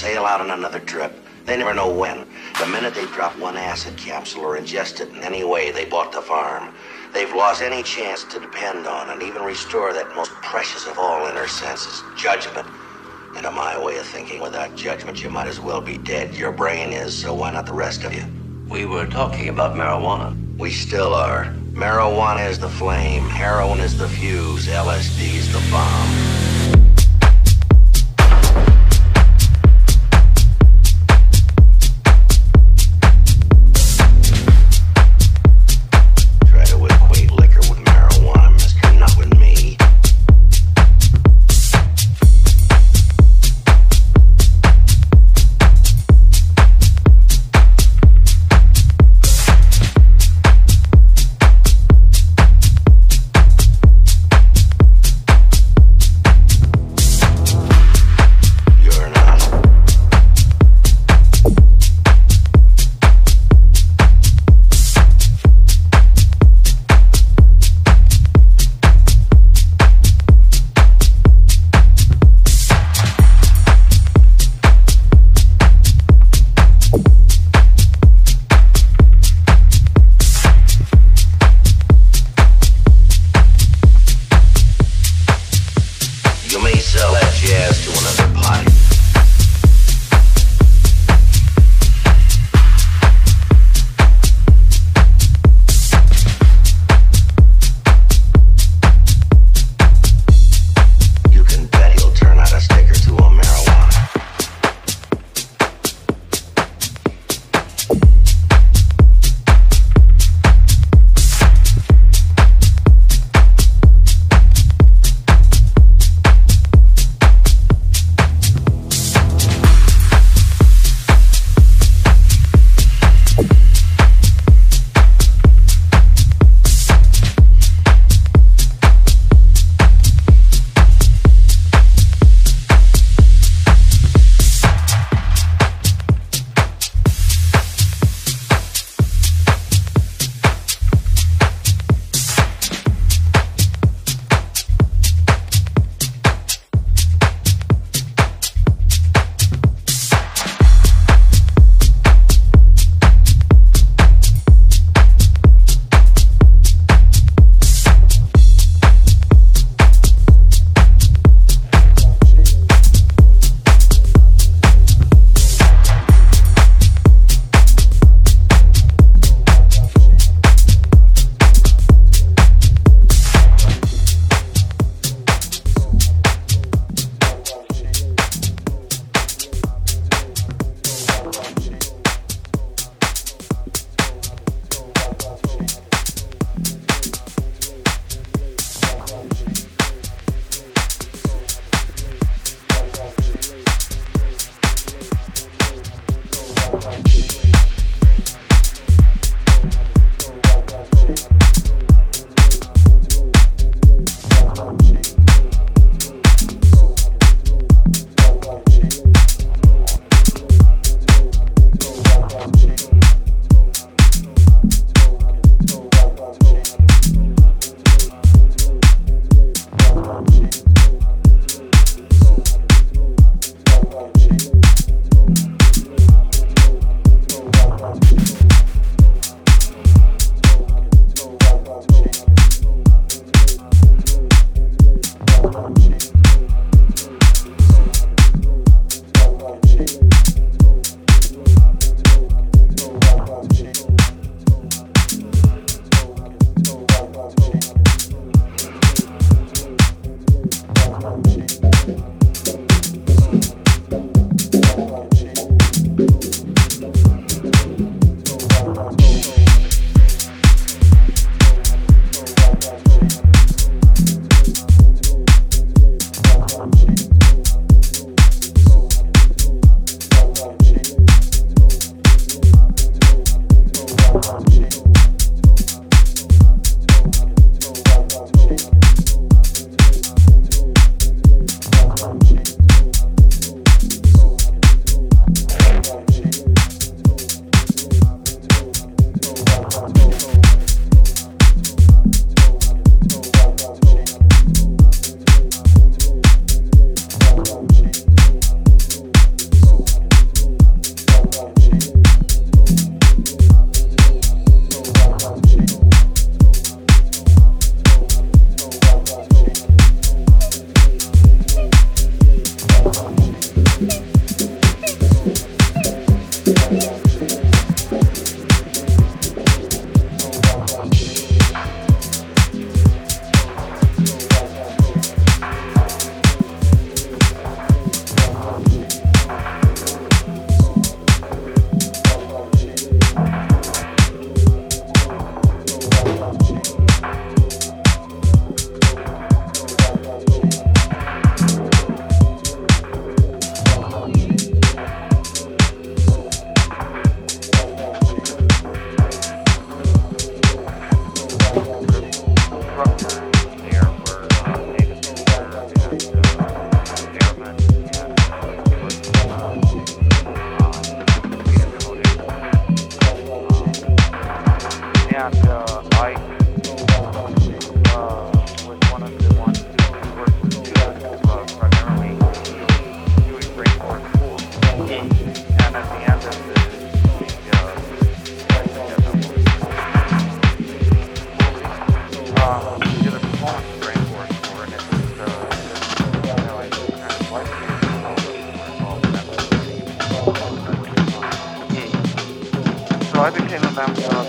sail out on another trip. They never know when. The minute they drop one acid capsule or ingest it in any way, they bought the farm. They've lost any chance to depend on and even restore that most precious of all inner senses, judgment. And to my way of thinking, without judgment, you might as well be dead. Your brain is, so why not the rest of you? We were talking about marijuana. We still are. Marijuana is the flame, heroin is the fuse, LSD is the bomb. I